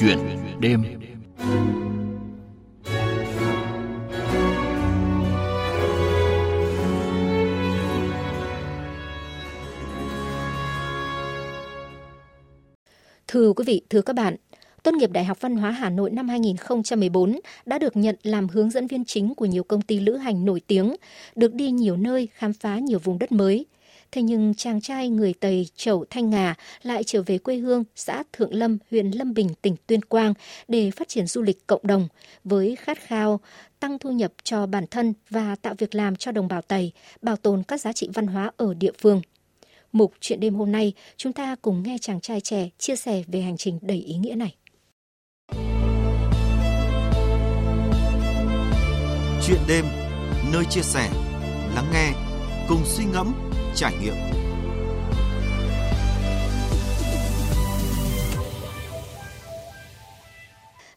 Chuyện đêm Thưa quý vị, thưa các bạn, tốt nghiệp Đại học Văn hóa Hà Nội năm 2014 đã được nhận làm hướng dẫn viên chính của nhiều công ty lữ hành nổi tiếng, được đi nhiều nơi khám phá nhiều vùng đất mới. Thế nhưng chàng trai người Tây Chẩu Thanh Ngà lại trở về quê hương xã Thượng Lâm, huyện Lâm Bình, tỉnh Tuyên Quang để phát triển du lịch cộng đồng với khát khao tăng thu nhập cho bản thân và tạo việc làm cho đồng bào Tây, bảo tồn các giá trị văn hóa ở địa phương. Mục chuyện đêm hôm nay, chúng ta cùng nghe chàng trai trẻ chia sẻ về hành trình đầy ý nghĩa này. Chuyện đêm, nơi chia sẻ, lắng nghe, cùng suy ngẫm, trải nghiệm.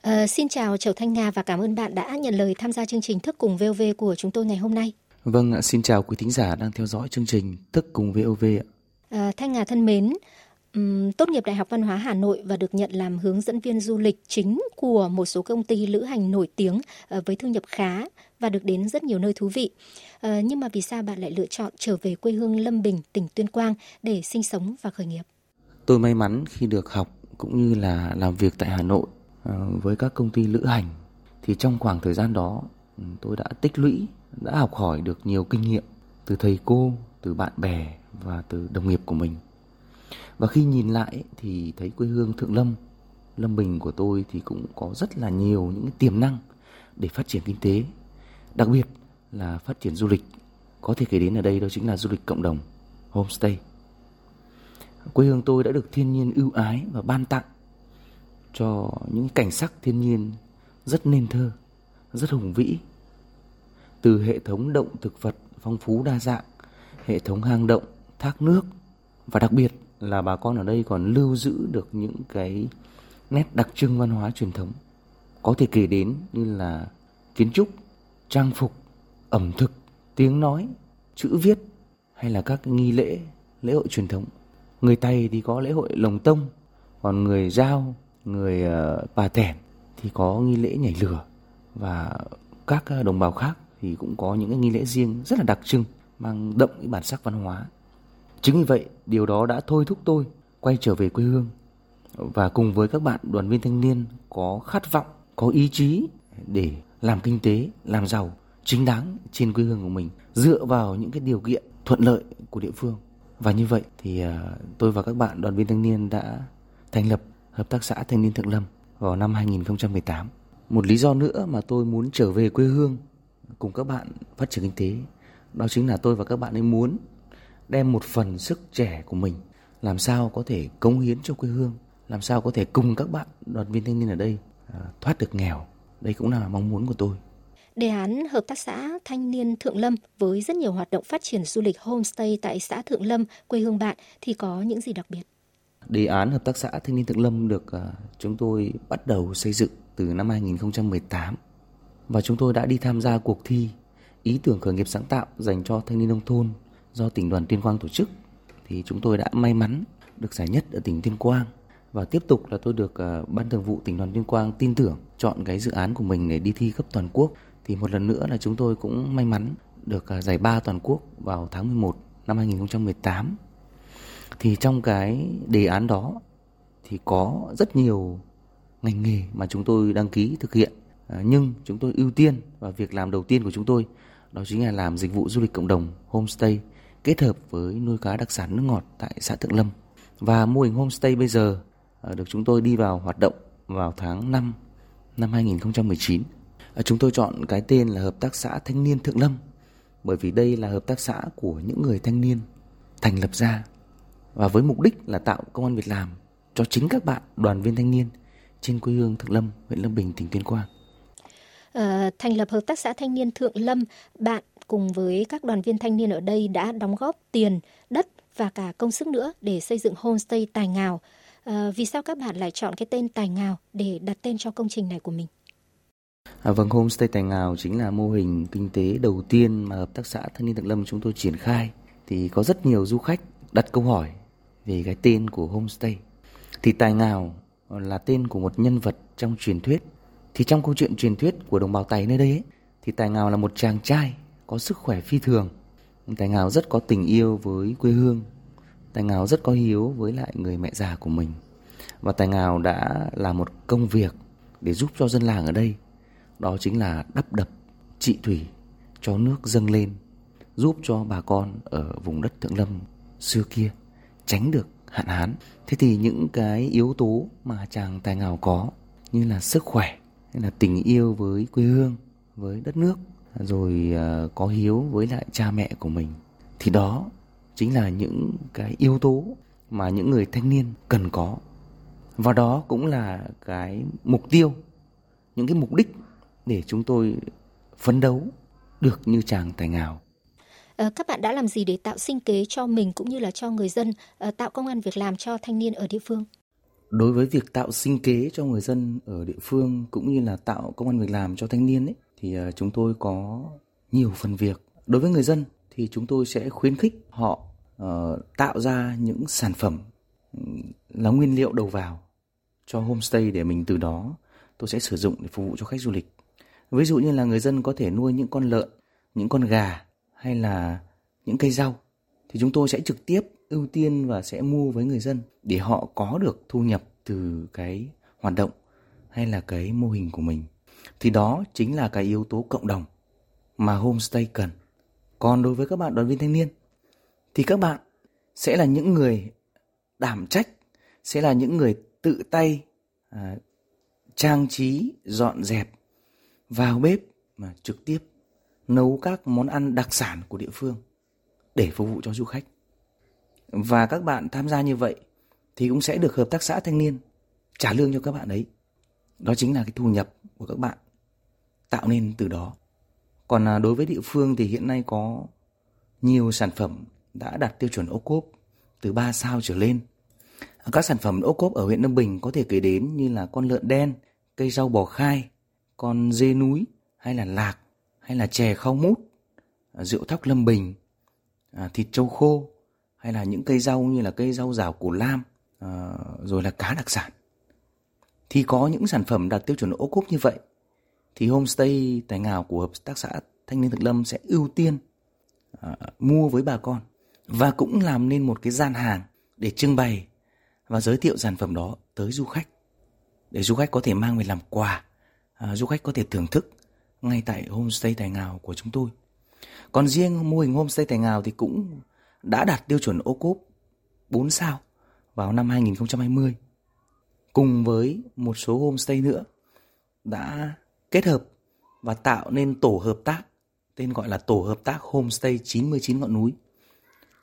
À, xin chào Châu Thanh Nga và cảm ơn bạn đã nhận lời tham gia chương trình Thức cùng VOV của chúng tôi ngày hôm nay. Vâng, xin chào quý thính giả đang theo dõi chương trình Thức cùng VOV ạ. À, Thanh Nga thân mến, um, tốt nghiệp Đại học Văn hóa Hà Nội và được nhận làm hướng dẫn viên du lịch chính của một số công ty lữ hành nổi tiếng uh, với thu nhập khá và được đến rất nhiều nơi thú vị. Uh, nhưng mà vì sao bạn lại lựa chọn trở về quê hương Lâm Bình, tỉnh Tuyên Quang để sinh sống và khởi nghiệp? Tôi may mắn khi được học cũng như là làm việc tại Hà Nội uh, với các công ty lữ hành thì trong khoảng thời gian đó ừ, tôi đã tích lũy, đã học hỏi được nhiều kinh nghiệm từ thầy cô, từ bạn bè và từ đồng nghiệp của mình. Và khi nhìn lại thì thấy quê hương Thượng Lâm, Lâm Bình của tôi thì cũng có rất là nhiều những tiềm năng để phát triển kinh tế. Đặc biệt là phát triển du lịch. Có thể kể đến ở đây đó chính là du lịch cộng đồng, homestay. Quê hương tôi đã được thiên nhiên ưu ái và ban tặng cho những cảnh sắc thiên nhiên rất nên thơ, rất hùng vĩ. Từ hệ thống động thực vật phong phú đa dạng, hệ thống hang động, thác nước và đặc biệt là bà con ở đây còn lưu giữ được những cái nét đặc trưng văn hóa truyền thống có thể kể đến như là kiến trúc, trang phục, ẩm thực, tiếng nói, chữ viết hay là các nghi lễ, lễ hội truyền thống. Người Tây thì có lễ hội lồng tông, còn người Giao, người ờ, Bà Tẻn thì có nghi lễ nhảy lửa và các ờ, đồng bào khác thì cũng có những cái nghi lễ riêng rất là đặc trưng mang đậm cái bản sắc văn hóa. Chính vì vậy, điều đó đã thôi thúc tôi quay trở về quê hương và cùng với các bạn đoàn viên thanh niên có khát vọng, có ý chí để làm kinh tế, làm giàu chính đáng trên quê hương của mình dựa vào những cái điều kiện thuận lợi của địa phương. Và như vậy thì à, tôi và các bạn đoàn viên thanh niên đã thành lập Hợp tác xã Thanh niên Thượng Lâm vào năm 2018. Một lý do nữa mà tôi muốn trở về quê hương cùng các bạn phát triển kinh tế đó chính là tôi và các bạn ấy muốn đem một phần sức trẻ của mình làm sao có thể cống hiến cho quê hương làm sao có thể cùng các bạn đoàn viên thanh niên ở đây à, thoát được nghèo. Đây cũng là mong muốn của tôi. Đề án Hợp tác xã Thanh niên Thượng Lâm với rất nhiều hoạt động phát triển du lịch homestay tại xã Thượng Lâm, quê hương bạn thì có những gì đặc biệt? Đề án Hợp tác xã Thanh niên Thượng Lâm được uh, chúng tôi bắt đầu xây dựng từ năm 2018 và chúng tôi đã đi tham gia cuộc thi ý tưởng khởi nghiệp sáng tạo dành cho thanh niên nông thôn do tỉnh đoàn Tuyên Quang tổ chức, thì chúng tôi đã may mắn được giải nhất ở tỉnh Tuyên Quang. Và tiếp tục là tôi được ờ, ban thường vụ tỉnh đoàn Tuyên Quang tin tưởng chọn cái dự án của mình để đi thi cấp toàn quốc. Thì một lần nữa là chúng tôi cũng may mắn được ờ, giải ba toàn quốc vào tháng 11 năm 2018 thì trong cái đề án đó thì có rất nhiều ngành nghề mà chúng tôi đăng ký thực hiện. Ờ, nhưng chúng tôi ưu tiên và việc làm đầu tiên của chúng tôi đó chính là làm dịch vụ du lịch cộng đồng, homestay kết hợp với nuôi cá đặc sản nước ngọt tại xã Thượng Lâm. Và mô hình homestay bây giờ à, được chúng tôi đi vào hoạt động vào tháng 5 năm 2019. À, chúng tôi chọn cái tên là Hợp tác xã Thanh niên Thượng Lâm bởi vì đây là hợp tác xã của những người thanh niên thành lập ra và với mục đích là tạo công an việc làm cho chính các bạn đoàn viên thanh niên trên quê hương Thượng Lâm, huyện Lâm Bình, tỉnh Tuyên Quang. Ờ, thành lập hợp tác xã thanh niên Thượng Lâm, bạn cùng với các đoàn viên thanh niên ở đây đã đóng góp tiền, đất và cả công sức nữa để xây dựng homestay Tài Ngào. À, vì sao các bạn lại chọn cái tên Tài Ngào để đặt tên cho công trình này của mình? À, vâng, homestay Tài Ngào chính là mô hình kinh tế đầu tiên mà hợp tác xã Thanh niên Thượng Lâm chúng tôi triển khai. Thì có rất nhiều du khách đặt câu hỏi về cái tên của homestay. Thì Tài Ngào là tên của một nhân vật trong truyền thuyết. Thì trong câu chuyện truyền thuyết của đồng bào Tày nơi đây ấy, thì Tài Ngào là một chàng trai có sức khỏe phi thường. Tài Ngào rất có tình yêu với quê hương. Tài Ngào rất có hiếu với lại người mẹ già của mình. Và Tài Ngào đã làm một công việc để giúp cho dân làng ở đây. Đó chính là đắp đập, trị thủy cho nước dâng lên, giúp cho bà con ở vùng đất Thượng Lâm xưa kia tránh được hạn hán. Thế thì những cái yếu tố mà chàng Tài Ngào có như là sức khỏe, là tình yêu với quê hương, với đất nước, rồi ờ, có hiếu với lại cha mẹ của mình. Thì đó chính là những cái yếu tố mà những người thanh niên cần có. Và đó cũng là cái mục tiêu những cái mục đích để chúng tôi phấn đấu được như chàng tài ngào. Ờ, các bạn đã làm gì để tạo sinh kế cho mình cũng như là cho người dân ờ, tạo công an việc làm cho thanh niên ở địa phương? Đối với việc tạo sinh kế cho người dân ở địa phương cũng như là tạo công an việc làm cho thanh niên ấy thì ờ, chúng tôi có nhiều phần việc. Đối với người dân thì chúng tôi sẽ khuyến khích họ uh, tạo ra những sản phẩm là nguyên liệu đầu vào cho homestay để mình từ đó tôi sẽ sử dụng để phục vụ cho khách du lịch. Ví dụ như là người dân có thể nuôi những con lợn những con gà hay là những cây rau thì chúng tôi sẽ trực tiếp ưu tiên và sẽ mua với người dân để họ có được thu nhập từ cái hoạt động hay là cái mô hình của mình thì đó chính là cái yếu tố cộng đồng mà homestay cần. Còn đối với các bạn đoàn viên thanh niên thì các bạn sẽ là những người đảm trách, sẽ là những người tự tay à, trang trí, dọn dẹp, vào bếp mà trực tiếp nấu các món ăn đặc sản của địa phương để phục vụ cho du khách. Và các bạn tham gia như vậy thì cũng sẽ được hợp tác xã thanh niên trả lương cho các bạn ấy. Đó chính là cái thu nhập của các bạn tạo nên từ đó. Còn à, đối với địa phương thì hiện nay có nhiều sản phẩm đã đạt tiêu chuẩn ô cốp từ 3 sao trở lên. Các sản phẩm ô cốp ở huyện Lâm Bình có thể kể đến như là con lợn đen, cây rau bò khai, con dê núi hay là lạc hay là chè khao mút, rượu thóc Lâm Bình, à, thịt trâu khô hay là những cây rau như là cây rau rào củ lam à, rồi là cá đặc sản. Thì có những sản phẩm đạt tiêu chuẩn ô cốp như vậy thì homestay tài ngào của hợp tác xã thanh niên thực lâm sẽ ưu tiên à, mua với bà con và cũng làm nên một cái gian hàng để trưng bày và giới thiệu sản phẩm đó tới du khách để du khách có thể mang về làm quà à, du khách có thể thưởng thức ngay tại homestay tài ngào của chúng tôi còn riêng mô hình homestay tài ngào thì cũng đã đạt tiêu chuẩn ô cốp 4 sao vào năm 2020 cùng với một số homestay nữa đã kết hợp và tạo nên tổ hợp tác, tên gọi là tổ hợp tác homestay 99 ngọn núi.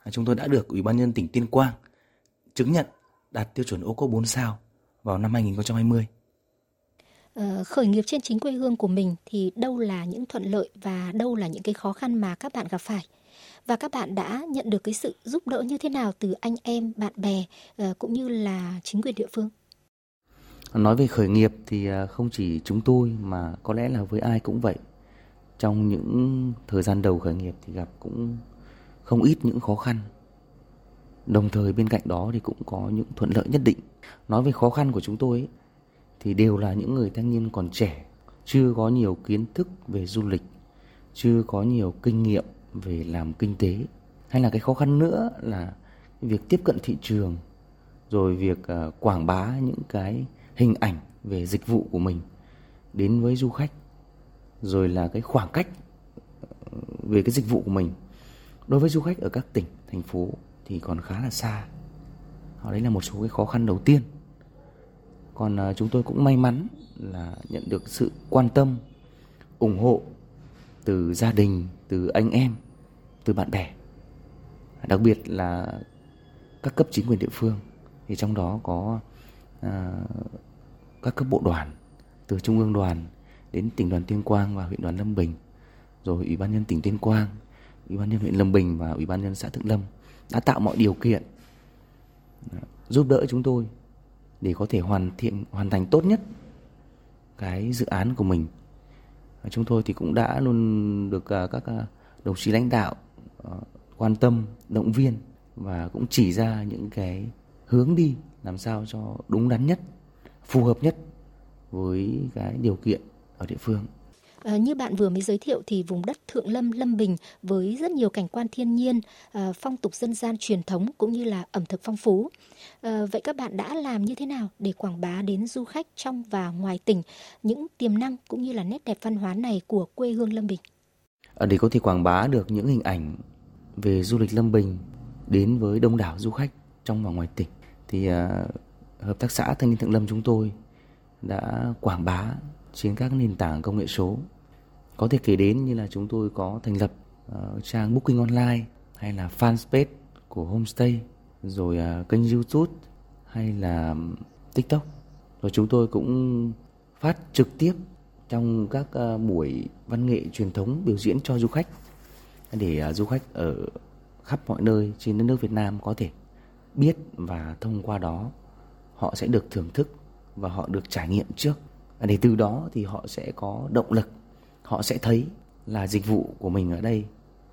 À, chúng tôi đã được Ủy ban nhân tỉnh Tuyên Quang chứng nhận đạt tiêu chuẩn ô cốp 4 sao vào năm 2020. Ờ, khởi nghiệp trên chính quê hương của mình thì đâu là những thuận lợi và đâu là những cái khó khăn mà các bạn gặp phải và các bạn đã nhận được cái sự giúp đỡ như thế nào từ anh em bạn bè ờ, cũng như là chính quyền địa phương Nói về khởi nghiệp thì à, không chỉ chúng tôi mà có lẽ là với ai cũng vậy. Trong những thời gian đầu khởi nghiệp thì gặp cũng không ít những khó khăn. Đồng thời bên cạnh đó thì cũng có những thuận lợi nhất định. Nói về khó khăn của chúng tôi ấy, thì đều là những người thanh niên còn trẻ, chưa có nhiều kiến thức về du lịch, chưa có nhiều kinh nghiệm về làm kinh tế. Hay là cái khó khăn nữa là việc tiếp cận thị trường, rồi việc ờ, quảng bá những cái hình ảnh về dịch vụ của mình đến với du khách rồi là cái khoảng cách ờ, về cái dịch vụ của mình đối với du khách ở các tỉnh thành phố thì còn khá là xa đó đấy là một số cái khó khăn đầu tiên còn ờ, chúng tôi cũng may mắn là nhận được sự quan tâm ủng hộ từ gia đình từ anh em từ bạn bè. Đặc biệt là các cấp chính quyền địa phương thì trong đó có à, các cấp bộ đoàn từ trung ương đoàn đến tỉnh đoàn Tuyên Quang và huyện đoàn Lâm Bình rồi ủy ban nhân tỉnh Tuyên Quang ủy ban nhân huyện Lâm Bình và ủy ban nhân xã Thượng Lâm đã tạo mọi điều kiện ờ, giúp đỡ chúng tôi để có thể hoàn thiện, hoàn thành tốt nhất cái dự án của mình chúng tôi thì cũng đã luôn được à, các à, đồng chí lãnh đạo ờ, quan tâm, động viên và cũng chỉ ra những cái hướng đi làm sao cho đúng đắn nhất, phù hợp nhất với cái điều kiện ở địa phương. À, như bạn vừa mới giới thiệu thì vùng đất Thượng Lâm, Lâm Bình với rất nhiều cảnh quan thiên nhiên, à, phong tục dân gian truyền thống cũng như là ẩm thực phong phú. À, vậy các bạn đã làm như thế nào để quảng bá đến du khách trong và ngoài tỉnh những tiềm năng cũng như là nét đẹp văn hóa này của quê hương Lâm Bình? À, để có thể quảng bá được những hình ảnh về du lịch Lâm Bình đến với đông đảo du khách trong và ngoài tỉnh thì à, hợp tác xã Thanh niên Thượng Lâm chúng tôi đã quảng bá trên các nền tảng công nghệ số. Có thể kể đến như là chúng tôi có thành lập uh, trang booking online hay là fanpage của homestay, rồi uh, kênh YouTube hay là TikTok. Rồi chúng tôi cũng phát trực tiếp trong các uh, buổi văn nghệ truyền thống biểu diễn cho du khách để uh, du khách ở khắp mọi nơi trên đất nước Việt Nam có thể biết và thông qua đó họ sẽ được thưởng thức và họ được trải nghiệm trước để từ đó thì họ sẽ có động lực họ sẽ thấy là dịch vụ của mình ở đây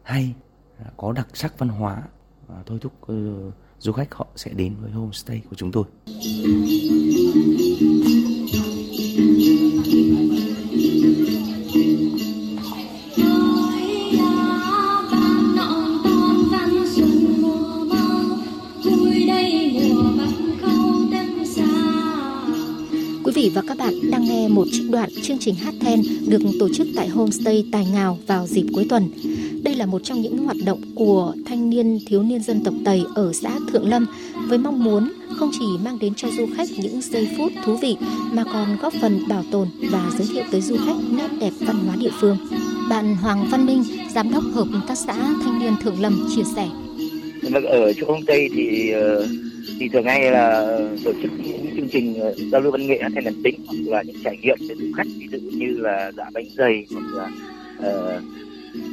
hay à, có đặc sắc văn hóa. Và thôi thúc uh, du khách họ sẽ đến với homestay của chúng tôi. Và các bạn đang nghe một trích đoạn chương trình hát then được tổ chức tại Homestay Tài Ngào vào dịp cuối tuần. Đây là một trong những hoạt động của thanh niên thiếu niên dân tộc Tây ở xã Thượng Lâm với mong muốn không chỉ mang đến cho du khách những giây phút thú vị mà còn góp phần bảo tồn và giới thiệu tới du khách nét đẹp văn hóa địa phương. Bạn Hoàng Văn Minh, giám đốc hợp tác xã Thanh niên Thượng Lâm chia sẻ. Vâng, ở chỗ homestay thì uh thì thường hay là tổ chức những chương trình ờ, giao lưu văn nghệ hay là tính hoặc là những trải nghiệm để du khách ví dụ như là dạ bánh dày hoặc là uh,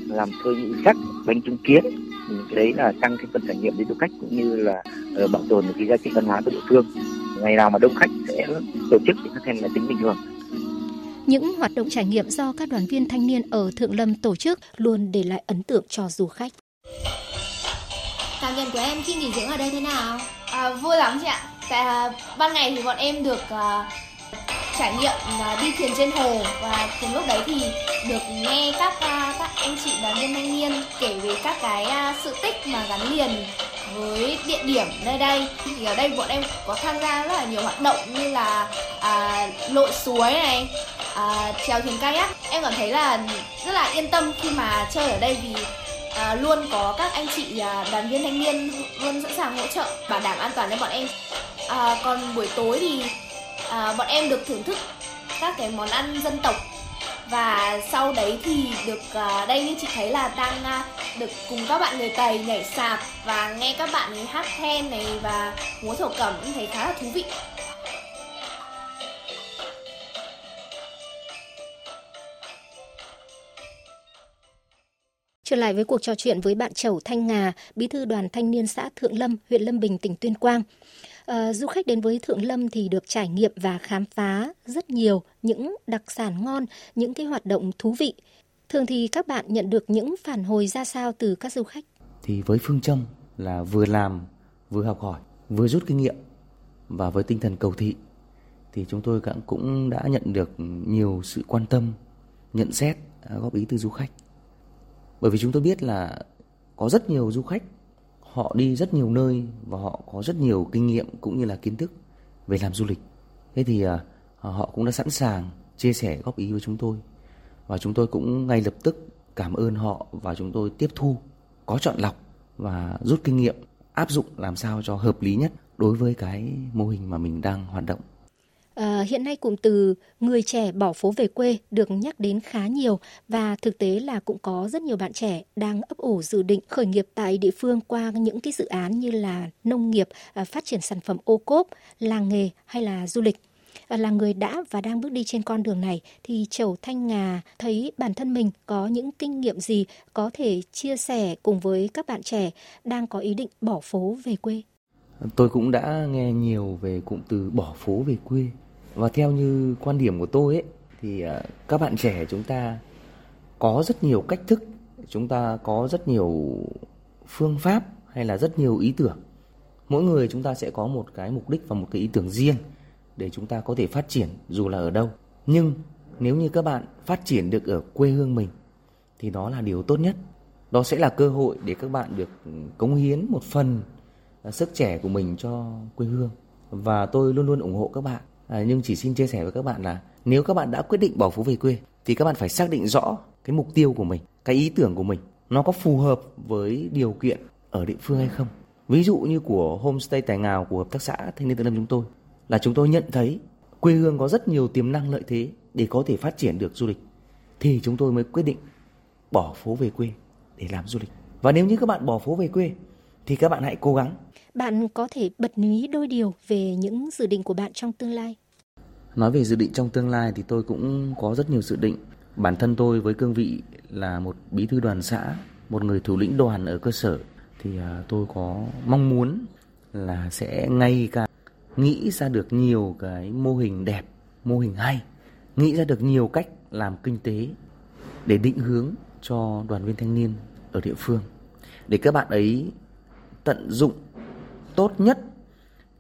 làm thơ ngữ sắc bánh trung kiến cái đấy là tăng cái phần trải nghiệm đến du khách cũng như là uh, bảo tồn được cái giá trị văn hóa của địa phương ngày nào mà đông khách sẽ tổ chức thì nó thành là tính bình thường những hoạt động trải nghiệm do các đoàn viên thanh niên ở Thượng Lâm tổ chức luôn để lại ấn tượng cho du khách. Cảm nhận của em khi nghỉ dưỡng ở đây thế nào? À, vui lắm chị ạ. Tại à, ban ngày thì bọn em được à, trải nghiệm à, đi thuyền trên hồ và cùng lúc đấy thì được nghe các à, các anh chị đoàn viên thanh niên kể về các cái à, sự tích mà gắn liền với địa điểm nơi đây thì ở đây bọn em có tham gia rất là nhiều hoạt động như là à, lội suối này à, trèo thuyền kayak em cảm thấy là rất là yên tâm khi mà chơi ở đây vì à, luôn có các anh chị à, đoàn viên thanh niên luôn sẵn sàng hỗ trợ bảo đảm an toàn cho bọn em. À, còn buổi tối thì à, bọn em được thưởng thức các cái món ăn dân tộc. Và sau đấy thì được à, đây như chị thấy là đang à, được cùng các bạn người tày nhảy sạp và nghe các bạn ấy hát then này và múa thổ cẩm cũng thấy khá là thú vị. Trở lại với cuộc trò chuyện với bạn Chẩu Thanh Ngà, bí thư đoàn thanh niên xã Thượng Lâm, huyện Lâm Bình, tỉnh Tuyên Quang. À, du khách đến với Thượng Lâm thì được trải nghiệm và khám phá rất nhiều những đặc sản ngon, những cái hoạt động thú vị. Thường thì các bạn nhận được những phản hồi ra sao từ các du khách? Thì với phương châm là vừa làm, vừa học hỏi, vừa rút kinh nghiệm và với tinh thần cầu thị thì chúng tôi cũng đã nhận được nhiều sự quan tâm, nhận xét, à, góp ý từ du khách bởi vì chúng tôi biết là có rất nhiều du khách họ đi rất nhiều nơi và họ có rất nhiều kinh nghiệm cũng như là kiến thức về làm du lịch. Thế thì à, họ cũng đã sẵn sàng chia sẻ góp ý với chúng tôi. Và chúng tôi cũng ngay lập tức cảm ơn họ và chúng tôi tiếp thu có chọn lọc và rút kinh nghiệm áp dụng làm sao cho hợp lý nhất đối với cái mô hình mà mình đang hoạt động. À, hiện nay cụm từ người trẻ bỏ phố về quê được nhắc đến khá nhiều và thực tế là cũng có rất nhiều bạn trẻ đang ấp ủ dự định khởi nghiệp tại địa phương qua những cái dự án như là nông nghiệp, à, phát triển sản phẩm ô cốp, làng nghề hay là du lịch. À, là người đã và đang bước đi trên con đường này thì Chầu Thanh Ngà thấy bản thân mình có những kinh nghiệm gì có thể chia sẻ cùng với các bạn trẻ đang có ý định bỏ phố về quê. Tôi cũng đã nghe nhiều về cụm từ bỏ phố về quê và theo như quan điểm của tôi ấy, thì à, các bạn trẻ chúng ta có rất nhiều cách thức, chúng ta có rất nhiều phương pháp hay là rất nhiều ý tưởng mỗi người chúng ta sẽ có một cái mục đích và một cái ý tưởng riêng để chúng ta có thể phát triển dù là ở đâu. Nhưng nếu như các bạn phát triển được ở quê hương mình, thì đó là điều tốt nhất. Đó sẽ là cơ hội để các bạn được cống hiến một phần à, sức trẻ của mình cho quê hương. Và tôi luôn luôn ủng hộ các bạn. À, nhưng chỉ xin chia sẻ với các bạn là nếu các bạn đã quyết định bỏ phố về quê thì các bạn phải xác định rõ cái mục tiêu của mình, cái ý tưởng của mình nó có phù hợp với điều kiện ở địa phương hay không. Ví dụ như của homestay Tài Ngào của hợp tác xã Thanh niên Tân Lâm chúng tôi là chúng tôi nhận thấy quê hương có rất nhiều tiềm năng lợi thế để có thể phát triển được du lịch thì chúng tôi mới quyết định bỏ phố về quê để làm du lịch. Và nếu như các bạn bỏ phố về quê thì các bạn hãy cố gắng. Bạn có thể bật mí đôi điều về những dự định của bạn trong tương lai. Nói về dự định trong tương lai thì tôi cũng có rất nhiều dự định. Bản thân tôi với cương vị là một bí thư đoàn xã, một người thủ lĩnh đoàn ở cơ sở thì à, tôi có mong muốn là sẽ ngay cả nghĩ ra được nhiều cái mô hình đẹp, mô hình hay, nghĩ ra được nhiều cách làm kinh tế để định hướng cho đoàn viên thanh niên ở địa phương để các bạn ấy tận dụng tốt nhất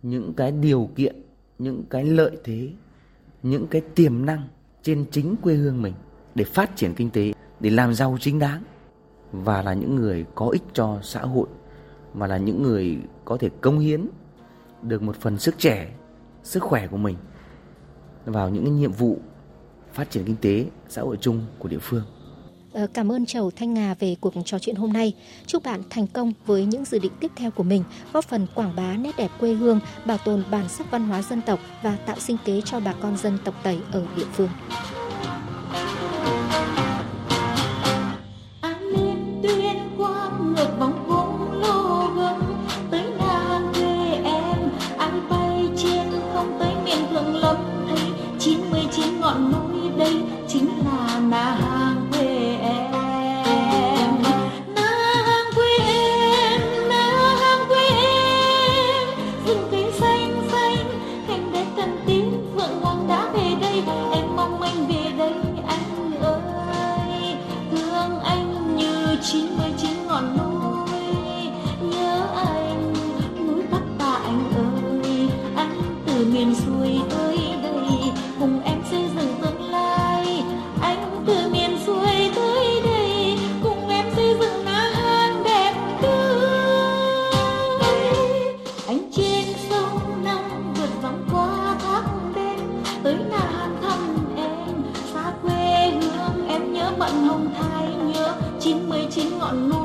những cái điều kiện, những cái lợi thế, những cái tiềm năng trên chính quê hương mình để phát triển kinh tế, để làm giàu chính đáng và là những người có ích cho xã hội mà là những người có thể công hiến được một phần sức trẻ, sức khỏe của mình vào những nhiệm vụ phát triển kinh tế xã hội chung của địa phương. Ờ, cảm ơn Chầu Thanh nga về cuộc trò chuyện hôm nay. Chúc bạn thành công với những dự định tiếp theo của mình, góp phần quảng bá nét đẹp quê hương, bảo tồn bản sắc văn hóa dân tộc và tạo sinh kế cho bà con dân tộc Tây ở địa phương. no.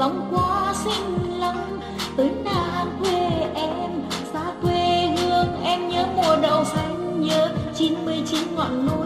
vòng qua xinh lắm tới nàng quê em, xa quê hương em nhớ mùa đậu xanh nhớ 99 ngọn núi.